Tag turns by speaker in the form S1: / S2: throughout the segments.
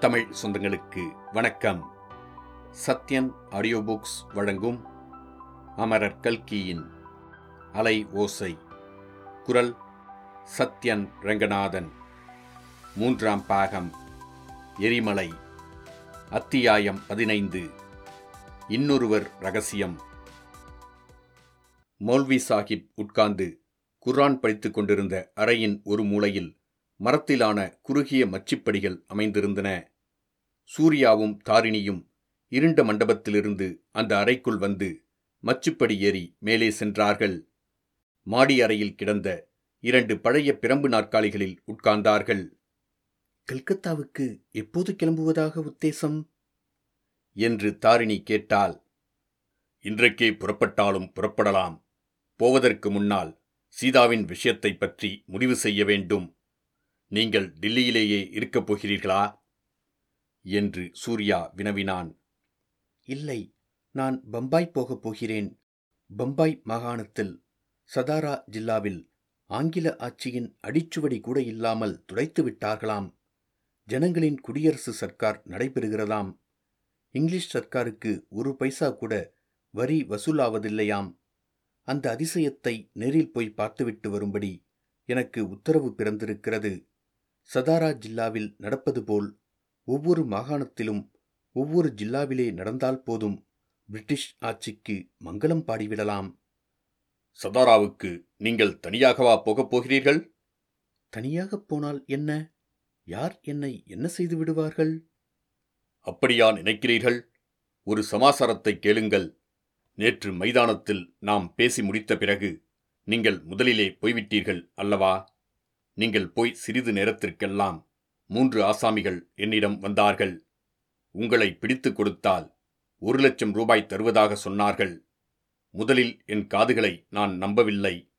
S1: தமிழ் சொந்தங்களுக்கு வணக்கம். Sathyan audio books வழங்கும் அமரர் கல்கியின் அலை ஓசை. குரல் சத்யன் ரங்கநாதன். மூன்றாம் பாகம். எரிமலை. அத்தியாயம் பதினைந்து. இன்னொருவர் ரகசியம். மௌல்வி சாஹிப் உட்கார்ந்து குர்ஆன் படித்துக் கொண்டிருந்த அறையின் ஒரு மூலையில் மரத்திலான குறுகிய மச்சிப்படிகள் அமைந்திருந்தன. சூர்யாவும் தாரிணியும் இருண்ட மண்டபத்திலிருந்து அந்த அறைக்குள் வந்து மச்சுப்படி ஏறி மேலே சென்றார்கள். மாடி அறையில் கிடந்த இரண்டு பழைய பிரம்பு நாற்காலிகளில் உட்கார்ந்தார்கள். கல்கத்தாவுக்கு எப்போது கிளம்புவதாக உத்தேசம்? என்று தாரிணி கேட்டாள். இன்றைக்கே புறப்பட்டாலும் புறப்படலாம். போவதற்கு முன்னால் சீதாவின் விஷயத்தைப் பற்றி முடிவு செய்ய வேண்டும். நீங்கள் டில்லியிலேயே இருக்கப் போகிறீர்களா? என்று சூர்யா வினவினான். இல்லை நான் பம்பாய் போகப் போகிறேன். பம்பாய் மாகாணத்தில் சதாரா ஜில்லாவில் ஆங்கில ஆட்சியின் அடிச்சுவடி கூட இல்லாமல் துடைத்து விட்டார்களாம். ஜனங்களின் குடியரசு சர்க்கார் நடைபெறுகிறதாம். இங்கிலீஷ் சர்க்காருக்கு ஒரு பைசா கூட வரி வசூலாவதில்லையாம். அந்த அதிசயத்தை நேரில் போய் பார்த்துவிட்டு வரும்படி எனக்கு உத்தரவு பிறந்திருக்கிறது. சதாரா ஜில்லாவில் நடப்பது போல் ஒவ்வொரு மாகாணத்திலும் ஒவ்வொரு ஜில்லாவிலே நடந்தால் போதும் பிரிட்டிஷ் ஆட்சிக்கு மங்களம் பாடிவிடலாம். சதாராவுக்கு நீங்கள் தனியாகவா போகப் போகிறீர்கள்? தனியாகப் போனால் என்ன? யார் என்னை என்ன செய்து விடுவார்கள்? அப்படியா நினைக்கிறீர்கள்? ஒரு சமாசாரத்தை கேளுங்கள். நேற்று மைதானத்தில் நாம் பேசி முடித்த பிறகு நீங்கள் முதலிலே போய்விட்டீர்கள் அல்லவா? நீங்கள் போய் சிறிது நேரத்திற்கெல்லாம் மூன்று ஆசாமிகள் என்னிடம் வந்தார்கள். உங்களை பிடித்துக் கொடுத்தால் ஒரு லட்சம் ரூபாய் தருவதாக சொன்னார்கள். முதலில் என் காதுகளை நான் நம்பவில்லை.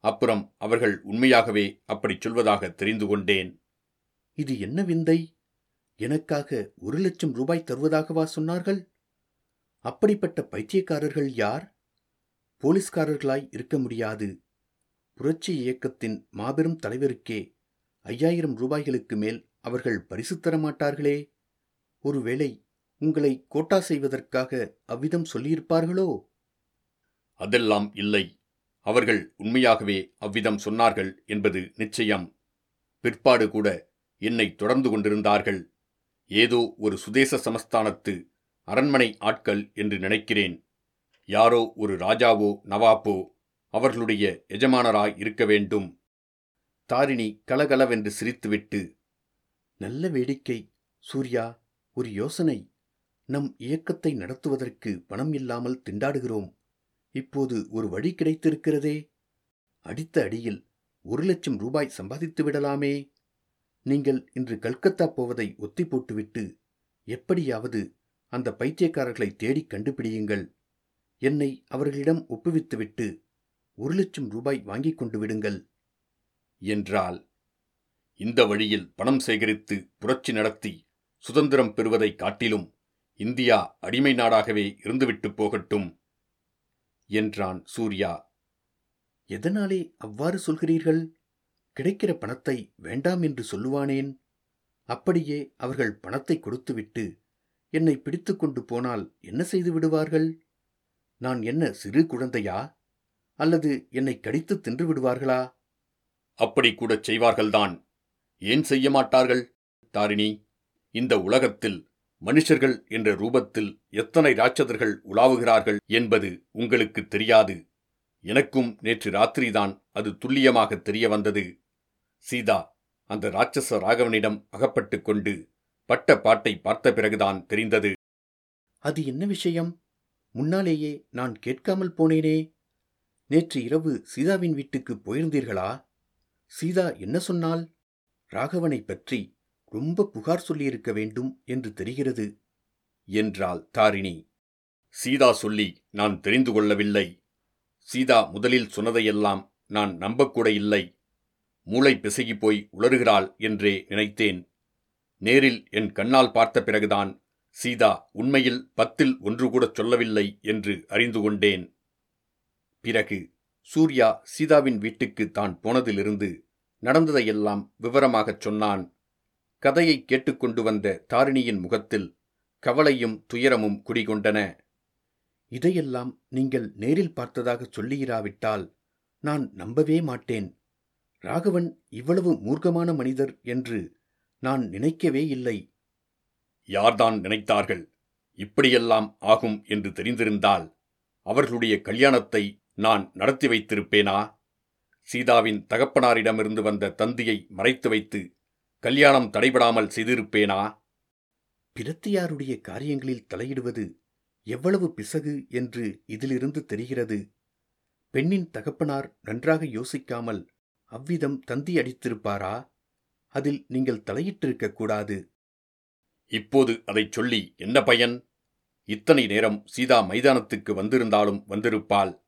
S1: அப்புறம் அவர்கள் உண்மையாகவே அப்படிச் சொல்வதாக தெரிந்து கொண்டேன். இது என்ன விந்தை? எனக்காக ஒரு லட்சம் ரூபாய் தருவதாகவா சொன்னார்கள்? அப்படிப்பட்ட பைத்தியக்காரர்கள் யார்? போலீஸ்காரர்களாய் இருக்க முடியாது. புரட்சி இயக்கத்தின் மாபெரும் தலைவருக்கே ஐயாயிரம் ரூபாய்களுக்கு மேல் அவர்கள் பரிசு தரமாட்டார்களே ஒருவேளை உங்களை கோட்டா செய்வதற்காக அவ்விதம் சொல்லியிருப்பார்களோ? அதெல்லாம் இல்லை. அவர்கள் உண்மையாகவே அவ்விதம் சொன்னார்கள் என்பது நிச்சயம். பிற்பாடு கூட என்னை தொடர்ந்து கொண்டிருந்தார்கள். ஏதோ ஒரு சுதேச சமஸ்தானத்து அரண்மனை ஆட்கள் என்று நினைக்கிறேன். யாரோ ஒரு ராஜாவோ நவாப்போ அவர்களுடைய எஜமானராய் இருக்க வேண்டும். தாரிணி கலகலவென்று சிரித்துவிட்டு நல்ல வேடிக்கை சூர்யா! ஒரு யோசனை. நம் இயக்கத்தை நடத்துவதற்கு பணம் இல்லாமல் திண்டாடுகிறோம். இப்போது ஒரு வழி கிடைத்திருக்கிறதே. அடித்த அடியில் ஒரு லட்சம் ரூபாய் சம்பாதித்து விடலாமே. நீங்கள் இன்று கல்கத்தா போவதை ஒத்தி போட்டுவிட்டு எப்படியாவது அந்த பைத்தியக்காரர்களை தேடிக் கண்டுபிடியுங்கள். என்னை அவர்களிடம் ஒப்புவித்துவிட்டு ஒரு லட்சம் ரூபாய் வாங்கிக் கொண்டு விடுங்கள். என்றால் இந்த வழியில் பணம் சேகரித்து புரட்சி நடத்தி சுதந்திரம் பெறுவதைக் காட்டிலும் இந்தியா அடிமை நாடாகவே இருந்துவிட்டு போகட்டும் என்றான் சூர்யா. எதனாலே அவ்வாறு சொல்கிறீர்கள்? கிடைக்கிற பணத்தை வேண்டாம் என்று சொல்லுவானேன்? அப்படியே அவர்கள் பணத்தை கொடுத்துவிட்டு என்னை பிடித்து கொண்டு போனால் என்ன செய்து விடுவார்கள்? நான் என்ன சிறு குழந்தையா? அல்லது என்னை கடித்து தின்று விடுவார்களா? அப்படி கூட செய்வார்கள்தான். ஏன் செய்ய மாட்டார்கள்? தாரிணி இந்த உலகத்தில் மனுஷர்கள் என்ற ரூபத்தில் எத்தனை ராட்சதர்கள் உலாவுகிறார்கள் என்பது உங்களுக்கு தெரியாது. எனக்கும் நேற்று ராத்திரிதான் அது துல்லியமாக தெரிய வந்தது சீதா அந்த ராட்சச ராகவனிடம் அகப்பட்டுக் கொண்டு பட்ட பாட்டை பார்த்த பிறகுதான் தெரிந்தது. அது என்ன விஷயம்? முன்னாலேயே நான் கேட்காமல் போனேனே. நேற்று இரவு சீதாவின் வீட்டுக்கு போயிருந்தீர்களா? சீதா என்ன சொன்னாள்? ராகவனை பற்றி ரொம்ப புகார் சொல்லியிருக்க வேண்டும் என்று தெரிகிறது என்றாள் தாரிணி. சீதா சொல்லி நான் தெரிந்து கொள்ளவில்லை. சீதா முதலில் சொன்னதையெல்லாம் நான் நம்பக்கூட இல்லை. மூளை பிசகி போய் உளறுகிறாள் என்றே நினைத்தேன். நேரில் என் கண்ணால் பார்த்த பிறகுதான் சீதா உண்மையில் பத்தில் ஒன்று கூட சொல்லவில்லை என்று அறிந்து கொண்டேன். பிறகு சூர்யா சீதாவின் வீட்டுக்கு தான் போனதிலிருந்து நடந்ததையெல்லாம் விவரமாகச் சொன்னான். கதையை கேட்டுக்கொண்டு வந்த தாரிணியின் முகத்தில் கவலையும் துயரமும் குடிகொண்டன. இதையெல்லாம் நீங்கள் நேரில் பார்த்ததாக சொல்லியிராவிட்டால் நான் நம்பவே மாட்டேன். ராகவன் இவ்வளவு மூர்க்கமான மனிதர் என்று நான் நினைக்கவே இல்லை. யார்தான் நினைத்தார்கள்? இப்படியெல்லாம் ஆகும் என்று தெரிந்திருந்தால் அவர்களுடைய கல்யாணத்தை நான் நடத்தி வைத்திருப்பேனா? சீதாவின் தகப்பனாரிடமிருந்து வந்த தந்தியை மறைத்து வைத்து கல்யாணம் தடைபடாமல் செய்திருப்பேனா? பிரத்தியாருடைய காரியங்களில் தலையிடுவது எவ்வளவு பிசகு என்று இதிலிருந்து தெரிகிறது. பெண்ணின் தகப்பனார் நன்றாக யோசிக்காமல் அவ்விதம் தந்தி அடித்திருப்பாரா? அதில் நீங்கள் தலையிட்டிருக்கக் கூடாது. இப்போது அதைச் சொல்லி என்ன பயன்? இத்தனை நேரம் சீதா மைதானத்துக்கு வந்திருந்தாலும் வந்திருப்பாள்.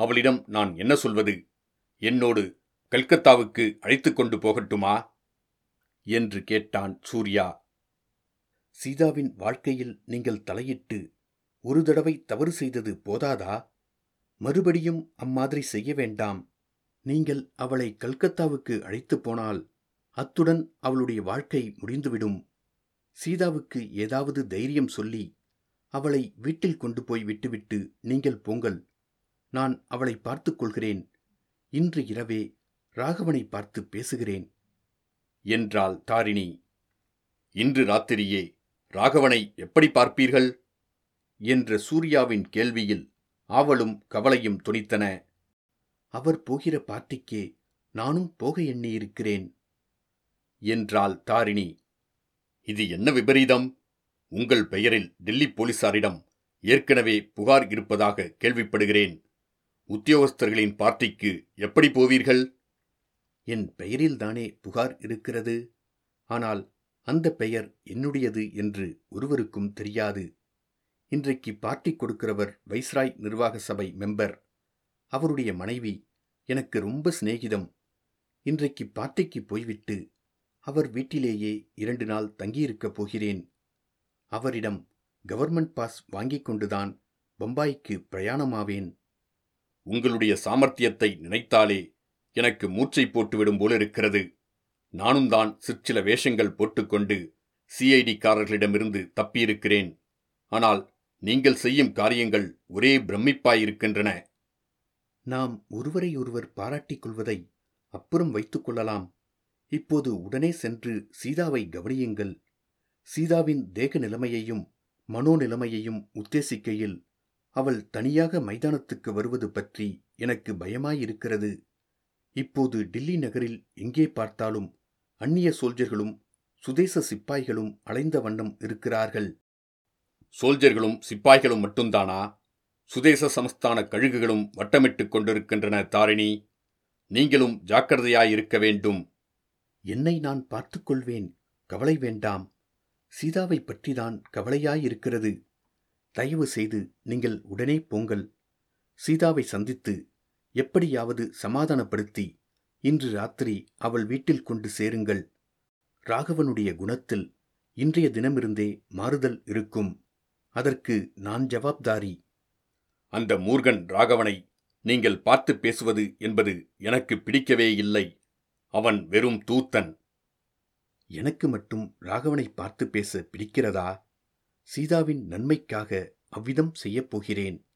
S1: அவளிடம் நான் என்ன சொல்வது? என்னோடு கல்கத்தாவுக்கு அழைத்து கொண்டு போகட்டுமா? என்று கேட்டான் சூர்யா. சீதாவின் வாழ்க்கையில் நீங்கள் தலையிட்டு ஒரு தடவை தவறு செய்தது போதாதா? மறுபடியும் அம்மாதிரி செய்ய வேண்டாம். நீங்கள் அவளை கல்கத்தாவுக்கு அழைத்துப் போனால் அத்துடன் அவளுடைய வாழ்க்கை முடிந்துவிடும். சீதாவுக்கு ஏதாவது தைரியம் சொல்லி அவளை வீட்டில் கொண்டு போய் விட்டுவிட்டு நீங்கள் போங்கள். நான் அவளை பார்த்துக் கொள்கிறேன் இன்று இரவே ராகவனை பார்த்து பேசுகிறேன். என்றாள் தாரிணி. இன்று ராத்திரியே ராகவனை எப்படி பார்ப்பீர்கள்? என்ற சூர்யாவின் கேள்வியில் ஆவலும் கவலையும் துணித்தன. அவர் போகிற பார்ட்டிக்கே நானும் போக எண்ணியிருக்கிறேன். என்றாள் தாரிணி. இது என்ன விபரீதம்? உங்கள் பெயரில் டெல்லி போலீசாரிடம் ஏற்கனவே புகார் இருப்பதாக கேள்விப்படுகிறேன். உத்தியோகஸ்தர்களின் பார்ட்டிக்கு எப்படி போவீர்கள்? என் பெயரில்தானே புகார் இருக்கிறது. ஆனால் அந்த பெயர் என்னுடையது என்று ஒருவருக்கும் தெரியாது. இன்றைக்கு பார்ட்டி கொடுக்கிறவர் வைஸ்ராய் நிர்வாக சபை மெம்பர். அவருடைய மனைவி எனக்கு ரொம்ப சிநேகிதம். இன்றைக்கு பார்ட்டிக்கு போய்விட்டு அவர் வீட்டிலேயே இரண்டு நாள் தங்கியிருக்கப் போகிறேன். அவரிடம் கவர்மெண்ட் பாஸ் வாங்கிக் கொண்டுதான் பம்பாய்க்கு பிரயாணமாவேன். உங்களுடைய சாமர்த்தியத்தை நினைத்தாலே எனக்கு மூச்சை போட்டுவிடும் போலிருக்கிறது நானும் தான் சிற்சில வேஷங்கள் போட்டுக்கொண்டு சிஐடிக்காரர்களிடமிருந்து தப்பியிருக்கிறேன். ஆனால் நீங்கள் செய்யும் காரியங்கள் ஒரே பிரமிப்பாயிருக்கின்றன. நாம் ஒருவரையொருவர் பாராட்டிக் கொள்வதை அப்புறம் வைத்துக் கொள்ளலாம். இப்போது உடனே சென்று சீதாவை கவனியுங்கள். சீதாவின் தேக நிலைமையையும் மனோ நிலைமையையும் உத்தேசிக்கையில் அவள் தனியாக மைதானத்துக்கு வருவது பற்றி எனக்கு பயமாயிருக்கிறது. இப்போது டில்லி நகரில் எங்கே பார்த்தாலும் அந்நிய சோல்ஜர்களும் சுதேச சிப்பாய்களும் அலைந்த வண்ணம் இருக்கிறார்கள். சோல்ஜர்களும் சிப்பாய்களும் மட்டும்தானா? சுதேச சமஸ்தான கழுகுகளும் வட்டமிட்டுக் கொண்டிருக்கின்றன தாரிணி. நீங்களும் ஜாக்கிரதையாயிருக்க வேண்டும். என்னை நான் பார்த்துக் கொள்வேன். கவலை வேண்டாம். சீதாவை பற்றிதான் கவலையாயிருக்கிறது. தயவு செய்து நீங்கள் உடனே போங்கள். சீதாவை சந்தித்து எப்படியாவது சமாதானப்படுத்தி இன்று ராத்திரி அவள் வீட்டில் கொண்டு சேருங்கள். ராகவனுடைய குணத்தில் இன்றைய தினமிருந்தே மாறுதல் இருக்கும். அதற்கு நான் ஜவாப்தாரி. அந்த மூர்கன் ராகவனை நீங்கள் பார்த்து பேசுவது என்பது எனக்கு பிடிக்கவே இல்லை. அவன் வெறும் தூத்தன். எனக்கு மட்டும் ராகவனை பார்த்து பேச பிடிக்கிறதா? சீதாவின் நன்மைக்காக அவ்விதம் செய்யப் போகிறேன்.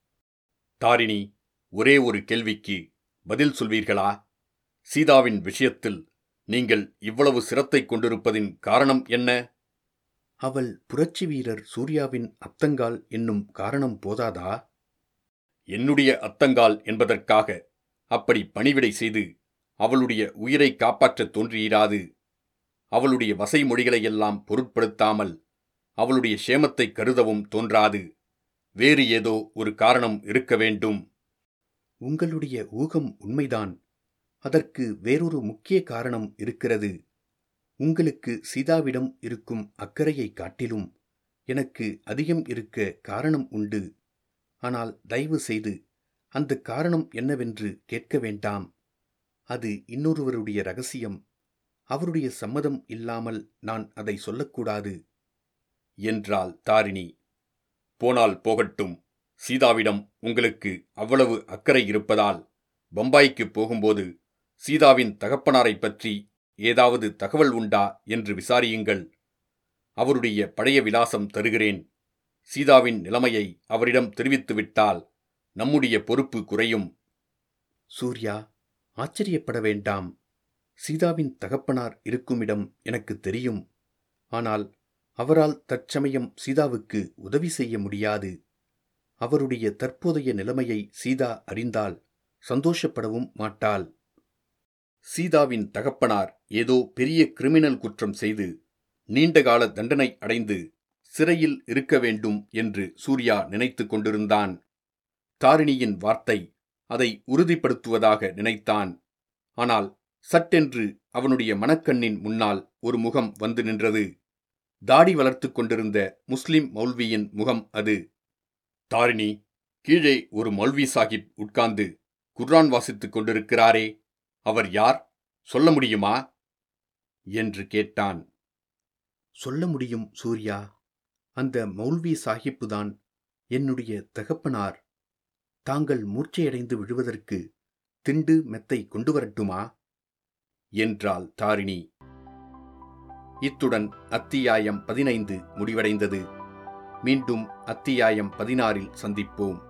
S1: தாரிணி ஒரே ஒரு கேள்விக்கு பதில் சொல்வீர்களா? சீதாவின் விஷயத்தில் நீங்கள் இவ்வளவு சிரத்தை கொண்டிருப்பதின் காரணம் என்ன? அவள் புரட்சி வீரர் சூர்யாவின் அத்தங்கால் என்னும் காரணம் போதாதா? என்னுடைய அத்தங்கால் என்பதற்காக அப்படி பணிவிடை செய்து அவளுடைய உயிரை காப்பாற்றத் தோன்றியிராது அவளுடைய வசை மொழிகளையெல்லாம் பொருட்படுத்தாமல் அவளுடைய சேமத்தை கருதவும் தோன்றாது. வேறு ஏதோ ஒரு காரணம் இருக்க வேண்டும். உங்களுடைய ஊகம் உண்மைதான். அதற்கு வேறொரு முக்கிய காரணம் இருக்கிறது. உங்களுக்கு சீதாவிடம் இருக்கும் அக்கறையை காட்டிலும் எனக்கு அதிகம் இருக்க காரணம் உண்டு. ஆனால் தயவு செய்து அந்த காரணம் என்னவென்று கேட்க வேண்டாம். அது இன்னொருவருடைய ரகசியம். அவருடைய சம்மதம் இல்லாமல் நான் அதை சொல்லக்கூடாது. என்றாள் தாரிணி. போனால் போகட்டும். சீதாவிடம் உங்களுக்கு அவ்வளவு அக்கறை இருப்பதால் பம்பாய்க்கு போகும்போது சீதாவின் தகப்பனாரைப் பற்றி ஏதாவது தகவல் உண்டா என்று விசாரியுங்கள். அவருடைய பழைய விலாசம் தருகிறேன். சீதாவின் நிலைமையை அவரிடம் தெரிவித்துவிட்டால் நம்முடைய பொறுப்பு குறையும். சூர்யா ஆச்சரியப்பட வேண்டாம். சீதாவின் தகப்பனார் இருக்குமிடம் எனக்கு தெரியும். ஆனால் அவரால் தற்சமயம் சீதாவுக்கு உதவி செய்ய முடியாது. அவருடைய தற்போதைய நிலைமையை சீதா அறிந்தால் சந்தோஷப்படவும் மாட்டாள். சீதாவின் தகப்பனார் ஏதோ பெரிய கிரிமினல் குற்றம் செய்து நீண்டகால தண்டனை அடைந்து சிறையில் இருக்க வேண்டும் என்று சூர்யா நினைத்து கொண்டிருந்தான். தாரிணியின் வார்த்தை அதை உறுதிப்படுத்துவதாக நினைத்தான். ஆனால் சட்டென்று அவனுடைய மனக்கண்ணின் முன்னால் ஒரு முகம் வந்து நின்றது. தாடி வளர்த்துக் கொண்டிருந்த முஸ்லிம் மௌல்வியின் முகம் அது. தாரிணி கீழே ஒரு மௌல்வி சாஹிப் உட்கார்ந்து குர்ஆன் வாசித்துக் கொண்டிருக்கிறாரே அவர் யார்? சொல்ல முடியுமா? என்று கேட்டான். சொல்ல முடியும் சூர்யா அந்த மௌல்வி சாஹிப்புதான் என்னுடைய தகப்பனார். தாங்கள் மூர்ச்சையடைந்து விழுவதற்கு திண்டு மெத்தை கொண்டு வரட்டுமா? என்றாள் தாரிணி. இத்துடன் அத்தியாயம் பதினைந்து முடிவடைந்தது. மீண்டும் அத்தியாயம் பதினாறில் சந்திப்போம்.